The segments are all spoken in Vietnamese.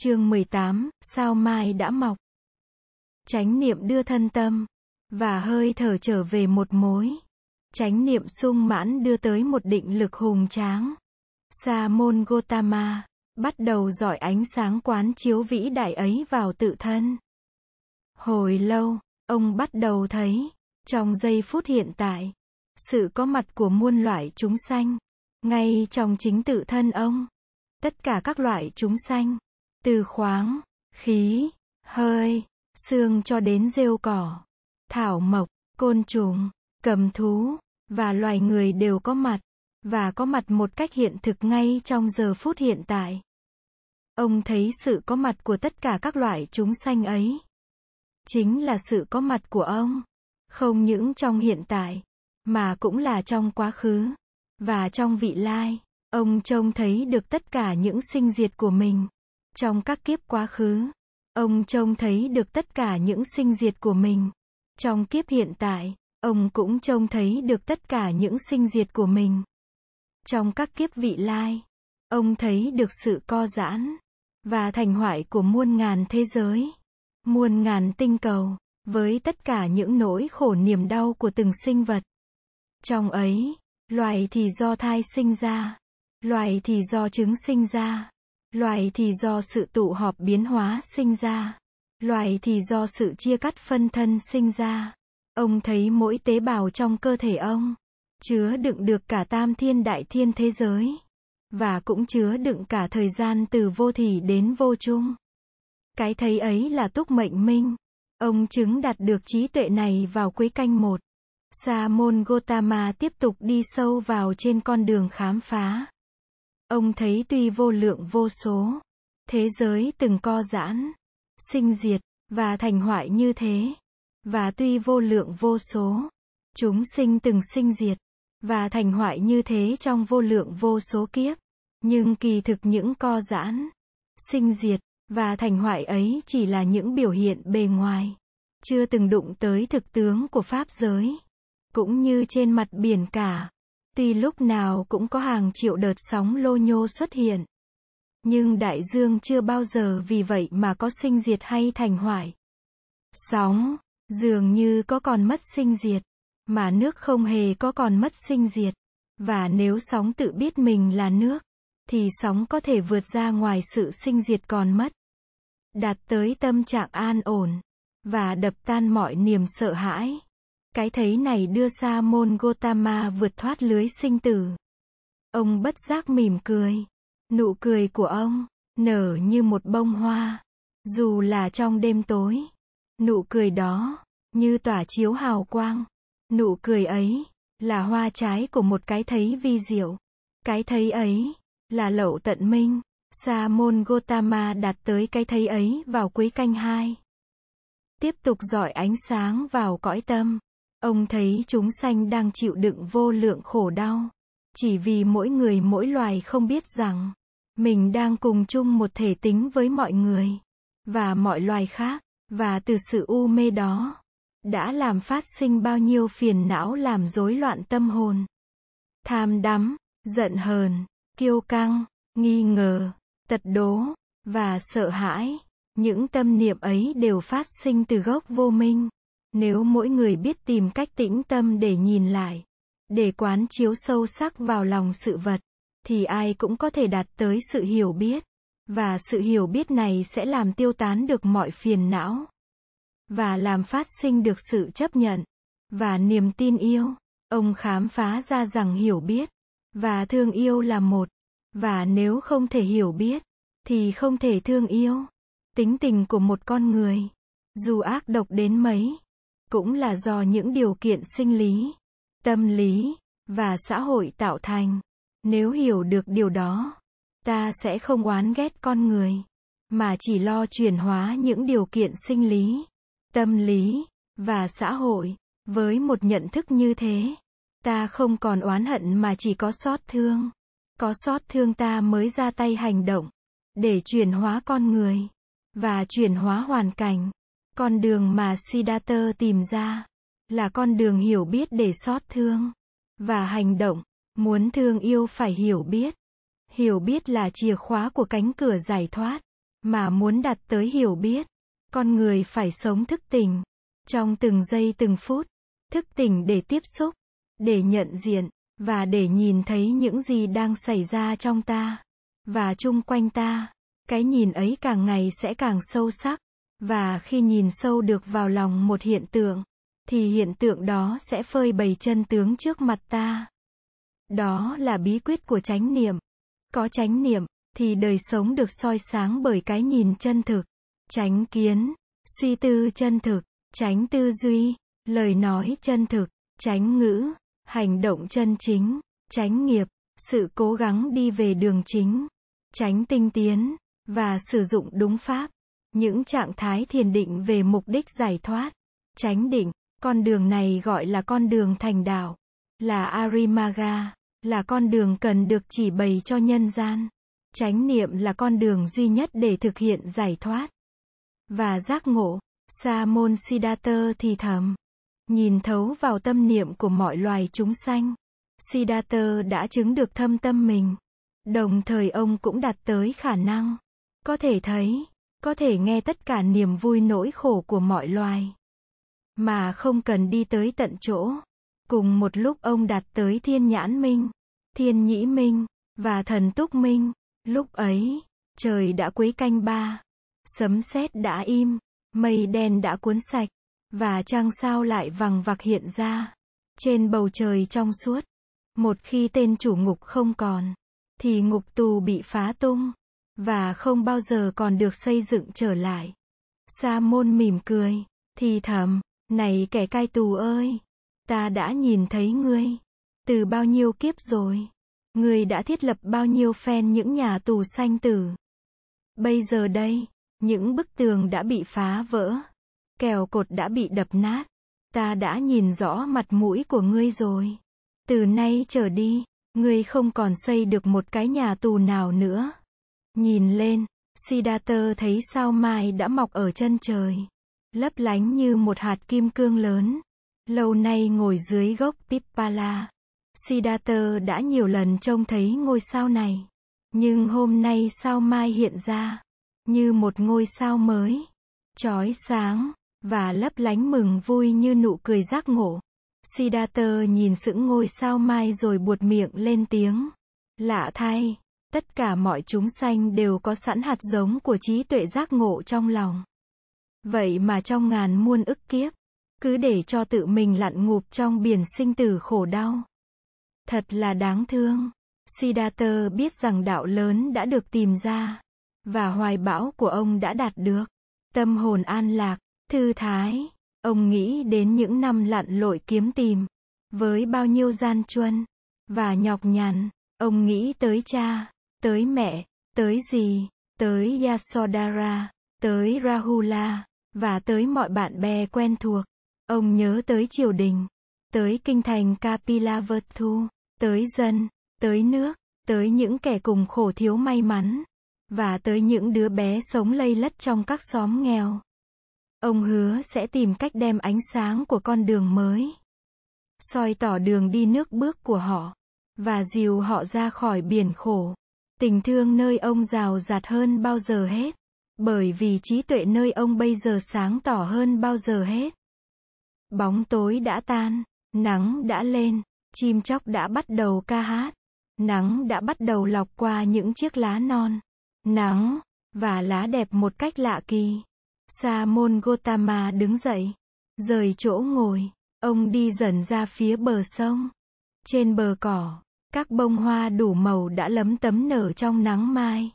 Chương 18, sao mai đã mọc. Chánh niệm đưa thân tâm và hơi thở trở về một mối. Chánh niệm sung mãn đưa tới một định lực hùng tráng. Sa môn Gotama bắt đầu dọi ánh sáng quán chiếu vĩ đại ấy vào tự thân. Hồi lâu, ông bắt đầu thấy, trong giây phút hiện tại, sự có mặt của muôn loại chúng sanh, ngay trong chính tự thân ông. Tất cả các loại chúng sanh, từ khoáng, khí, hơi, xương cho đến rêu cỏ, thảo mộc, côn trùng, cầm thú, và loài người đều có mặt, và có mặt một cách hiện thực ngay trong giờ phút hiện tại. Ông thấy sự có mặt của tất cả các loại chúng sanh ấy. Chính là sự có mặt của ông. Không những trong hiện tại, mà cũng là trong quá khứ, và trong vị lai. Ông trông thấy được tất cả những sinh diệt của mình. Trong các kiếp quá khứ, ông trông thấy được tất cả những sinh diệt của mình. Trong kiếp hiện tại, ông cũng trông thấy được tất cả những sinh diệt của mình. Trong các kiếp vị lai, ông thấy được sự co giãn và thành hoại của muôn ngàn thế giới, muôn ngàn tinh cầu, với tất cả những nỗi khổ niềm đau của từng sinh vật. Trong ấy, loài thì do thai sinh ra, loài thì do trứng sinh ra, loài thì do sự tụ họp biến hóa sinh ra, loài thì do sự chia cắt phân thân sinh ra. Ông thấy mỗi tế bào trong cơ thể ông chứa đựng được cả tam thiên đại thiên thế giới và cũng chứa đựng cả thời gian từ vô thỉ đến vô chung. Cái thấy ấy là túc mệnh minh. Ông chứng đạt được trí tuệ này vào cuối canh một. Sa môn Gotama tiếp tục đi sâu vào trên con đường khám phá. Ông thấy tuy vô lượng vô số, thế giới từng co giãn, sinh diệt, và thành hoại như thế, và tuy vô lượng vô số, chúng sinh từng sinh diệt, và thành hoại như thế trong vô lượng vô số kiếp. Nhưng kỳ thực những co giãn, sinh diệt, và thành hoại ấy chỉ là những biểu hiện bề ngoài, chưa từng đụng tới thực tướng của Pháp giới. Cũng như trên mặt biển cả, tuy lúc nào cũng có hàng triệu đợt sóng lô nhô xuất hiện. Nhưng đại dương chưa bao giờ vì vậy mà có sinh diệt hay thành hoại. Sóng, dường như có còn mất sinh diệt, mà nước không hề có còn mất sinh diệt. Và nếu sóng tự biết mình là nước, thì sóng có thể vượt ra ngoài sự sinh diệt còn mất. Đạt tới tâm trạng an ổn, và đập tan mọi niềm sợ hãi. Cái thấy này đưa Sa môn Gotama vượt thoát lưới sinh tử. Ông bất giác mỉm cười. Nụ cười của ông, nở như một bông hoa. Dù là trong đêm tối. Nụ cười đó, như tỏa chiếu hào quang. Nụ cười ấy, là hoa trái của một cái thấy vi diệu. Cái thấy ấy, là lậu tận minh. Sa môn Gotama đạt tới cái thấy ấy vào cuối canh hai. Tiếp tục dọi ánh sáng vào cõi tâm. Ông thấy chúng sanh đang chịu đựng vô lượng khổ đau. Chỉ vì mỗi người mỗi loài không biết rằng, mình đang cùng chung một thể tính với mọi người, và mọi loài khác, và từ sự u mê đó, đã làm phát sinh bao nhiêu phiền não làm rối loạn tâm hồn. Tham đắm, giận hờn, kiêu căng, nghi ngờ, tật đố, và sợ hãi. Những tâm niệm ấy đều phát sinh từ gốc vô minh. Nếu mỗi người biết tìm cách tĩnh tâm để nhìn lại, để quán chiếu sâu sắc vào lòng sự vật, thì ai cũng có thể đạt tới sự hiểu biết. Và sự hiểu biết này sẽ làm tiêu tán được mọi phiền não. Và làm phát sinh được sự chấp nhận. Và niềm tin yêu. Ông khám phá ra rằng hiểu biết. Và thương yêu là một. Và nếu không thể hiểu biết, thì không thể thương yêu. Tính tình của một con người, dù ác độc đến mấy, cũng là do những điều kiện sinh lý, tâm lý và xã hội tạo thành. Nếu hiểu được điều đó, ta sẽ không oán ghét con người, mà chỉ lo chuyển hóa những điều kiện sinh lý, tâm lý và xã hội. Với một nhận thức như thế, ta không còn oán hận mà chỉ có xót thương. Có xót thương ta mới ra tay hành động để chuyển hóa con người và chuyển hóa hoàn cảnh. Con đường mà Siddhartha tìm ra là con đường hiểu biết để xót thương và hành động. Muốn thương yêu phải hiểu biết. Hiểu biết là chìa khóa của cánh cửa giải thoát, mà muốn đạt tới hiểu biết. Con người phải sống thức tỉnh. Trong từng giây từng phút. Thức tỉnh để tiếp xúc. Để nhận diện. Và để nhìn thấy những gì đang xảy ra trong ta. Và chung quanh ta. Cái nhìn ấy càng ngày sẽ càng sâu sắc. Và khi nhìn sâu được vào lòng một hiện tượng, thì hiện tượng đó sẽ phơi bày chân tướng trước mặt ta. Đó là bí quyết của chánh niệm. Có chánh niệm, thì đời sống được soi sáng bởi cái nhìn chân thực, chánh kiến, suy tư chân thực, tránh tư duy, lời nói chân thực, tránh ngữ, hành động chân chính, tránh nghiệp, sự cố gắng đi về đường chính, tránh tinh tiến, và sử dụng đúng pháp. Những trạng thái thiền định về mục đích giải thoát, tránh định, con đường này gọi là con đường thành đạo, là Arimaga, là con đường cần được chỉ bày cho nhân gian. Chánh niệm là con đường duy nhất để thực hiện giải thoát và giác ngộ. Sa môn Siddhartha thì thầm, nhìn thấu vào tâm niệm của mọi loài chúng sanh. Siddhartha đã chứng được thâm tâm mình. Đồng thời ông cũng đạt tới khả năng có thể thấy, có thể nghe tất cả niềm vui nỗi khổ của mọi loài mà không cần đi tới tận chỗ. Cùng một lúc ông đạt tới thiên nhãn minh, thiên nhĩ minh, và thần túc minh. Lúc ấy, trời đã quấy canh ba, sấm sét đã im, mây đen đã cuốn sạch, và trăng sao lại vằng vặc hiện ra. Trên bầu trời trong suốt, một khi tên chủ ngục không còn, thì ngục tù bị phá tung, và không bao giờ còn được xây dựng trở lại. Sa môn mỉm cười, thì thầm, này kẻ cai tù ơi, ta đã nhìn thấy ngươi, từ bao nhiêu kiếp rồi. Ngươi đã thiết lập bao nhiêu phen những nhà tù sanh tử. Bây giờ đây, những bức tường đã bị phá vỡ, kèo cột đã bị đập nát. Ta đã nhìn rõ mặt mũi của ngươi rồi. Từ nay trở đi, ngươi không còn xây được một cái nhà tù nào nữa. Nhìn lên, Siddhartha thấy sao mai đã mọc ở chân trời, lấp lánh như một hạt kim cương lớn. Lâu nay ngồi dưới gốc Pippala, Siddhartha đã nhiều lần trông thấy ngôi sao này. Nhưng hôm nay sao mai hiện ra, như một ngôi sao mới, chói sáng, và lấp lánh mừng vui như nụ cười giác ngộ. Siddhartha nhìn sững ngôi sao mai rồi buột miệng lên tiếng. Lạ thay, tất cả mọi chúng sanh đều có sẵn hạt giống của trí tuệ giác ngộ trong lòng. Vậy mà trong ngàn muôn ức kiếp, cứ để cho tự mình lặn ngụp trong biển sinh tử khổ đau. Thật là đáng thương. Siddhartha biết rằng đạo lớn đã được tìm ra, và hoài bão của ông đã đạt được. Tâm hồn an lạc, thư thái. Ông nghĩ đến những năm lặn lội kiếm tìm, với bao nhiêu gian truân, và nhọc nhằn. Ông nghĩ tới cha, tới mẹ, tới gì, tới Yasodhara, tới Rahula, và tới mọi bạn bè quen thuộc. Ông nhớ tới triều đình, tới kinh thành Kapilavatthu tới dân, tới nước, tới những kẻ cùng khổ thiếu may mắn, và tới những đứa bé sống lây lất trong các xóm nghèo. Ông hứa sẽ tìm cách đem ánh sáng của con đường mới, soi tỏ đường đi nước bước của họ, và dìu họ ra khỏi biển khổ. Tình thương nơi ông rào rạt hơn bao giờ hết, bởi vì trí tuệ nơi ông bây giờ sáng tỏ hơn bao giờ hết. Bóng tối đã tan, nắng đã lên, chim chóc đã bắt đầu ca hát. Nắng đã bắt đầu lọc qua những chiếc lá non. Nắng, và lá đẹp một cách lạ kỳ. Sa môn Gotama đứng dậy, rời chỗ ngồi, ông đi dần ra phía bờ sông. Trên bờ cỏ, các bông hoa đủ màu đã lấm tấm nở trong nắng mai.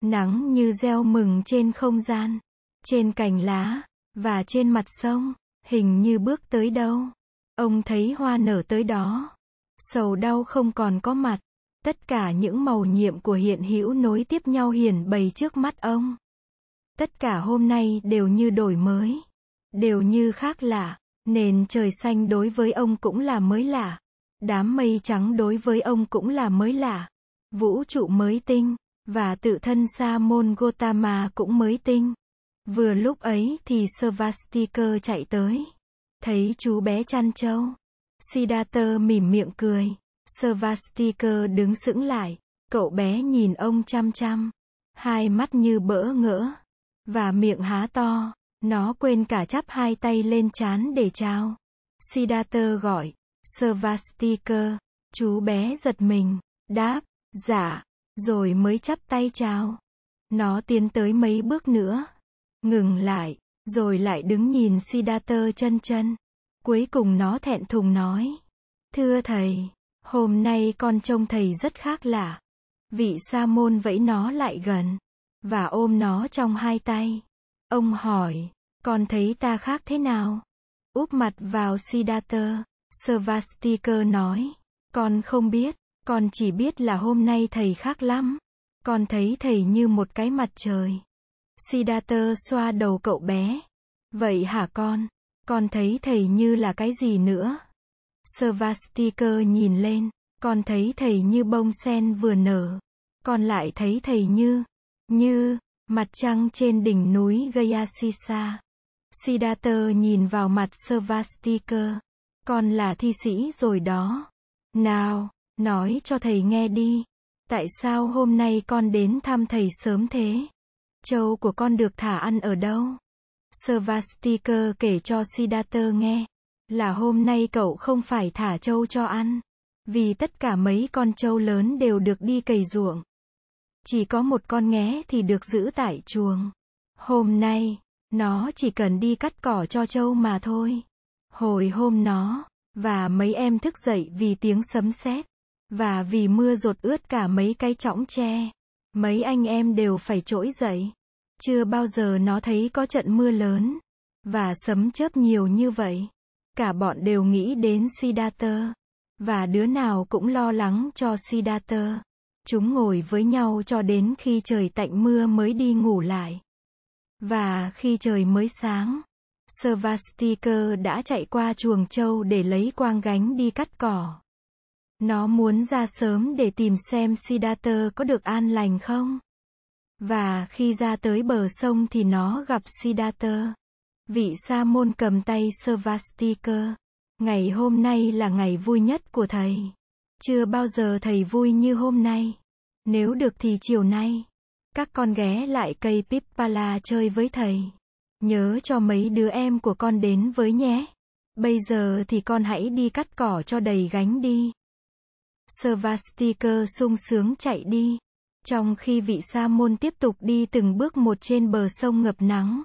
Nắng như gieo mừng trên không gian, trên cành lá, và trên mặt sông, hình như bước tới đâu. Ông thấy hoa nở tới đó. Sầu đau không còn có mặt. Tất cả những màu nhiệm của hiện hữu nối tiếp nhau hiển bày trước mắt ông. Tất cả hôm nay đều như đổi mới. Đều như khác lạ. Nền trời xanh đối với ông cũng là mới lạ. Đám mây trắng đối với ông cũng là mới lạ. Vũ trụ mới tinh. Và tự thân Sa môn Gotama cũng mới tinh. Vừa lúc ấy thì Svastika chạy tới. Thấy chú bé chăn trâu. Siddhartha mỉm miệng cười. Svastika đứng sững lại. Cậu bé nhìn ông chăm chăm. hai mắt như bỡ ngỡ, và miệng há to, nó quên cả chắp hai tay lên chán để chào. Siddhartha gọi, Svastika, chú bé giật mình, đáp, dạ, rồi mới chắp tay chào. Nó tiến tới mấy bước nữa, ngừng lại, rồi lại đứng nhìn Siddhartha chân chân. Cuối cùng nó thẹn thùng nói, thưa thầy, hôm nay con trông thầy rất khác lạ. Vị sa môn vẫy nó lại gần, và ôm nó trong hai tay. Ông hỏi, con thấy ta khác thế nào? Úp mặt vào Siddhartha, Svastikar nói, con không biết, con chỉ biết là hôm nay thầy khác lắm. Con thấy thầy như một cái mặt trời. Siddhartha xoa đầu cậu bé. Vậy hả con? Con thấy thầy như là cái gì nữa? Svastikar nhìn lên, con thấy thầy như bông sen vừa nở. Con lại thấy thầy như, như, mặt trăng trên đỉnh núi Gayasisa. Siddhartha nhìn vào mặt Svastikar. Con là thi sĩ rồi đó. Nào, nói cho thầy nghe đi. Tại sao hôm nay con đến thăm thầy sớm thế? Châu của con được thả ăn ở đâu? Servastiker kể cho Siddhartha nghe. Là hôm nay cậu không phải thả châu cho ăn. Vì tất cả mấy con trâu lớn đều được đi cày ruộng. Chỉ có một con nghé thì được giữ tại chuồng. Hôm nay, nó chỉ cần đi cắt cỏ cho trâu mà thôi. Hồi hôm nó, và mấy em thức dậy vì tiếng sấm sét, và vì mưa rột ướt cả mấy cái chõng tre. Mấy anh em đều phải trỗi dậy. Chưa bao giờ nó thấy có trận mưa lớn, và sấm chớp nhiều như vậy. Cả bọn đều nghĩ đến Siddhartha. Và đứa nào cũng lo lắng cho Siddhartha. Chúng ngồi với nhau cho đến khi trời tạnh mưa mới đi ngủ lại. Và khi trời mới sáng, Svastikar đã chạy qua chuồng trâu để lấy quang gánh đi cắt cỏ. Nó muốn ra sớm để tìm xem Siddhartha có được an lành không. Và khi ra tới bờ sông thì nó gặp Siddhartha. Vị sa môn cầm tay Svastika. Ngày hôm nay là ngày vui nhất của thầy. Chưa bao giờ thầy vui như hôm nay. Nếu được thì chiều nay, các con ghé lại cây Pippala chơi với thầy. Nhớ cho mấy đứa em của con đến với nhé. Bây giờ thì con hãy đi cắt cỏ cho đầy gánh đi. Svastika sung sướng chạy đi. Trong khi vị sa môn tiếp tục đi từng bước một trên bờ sông ngập nắng.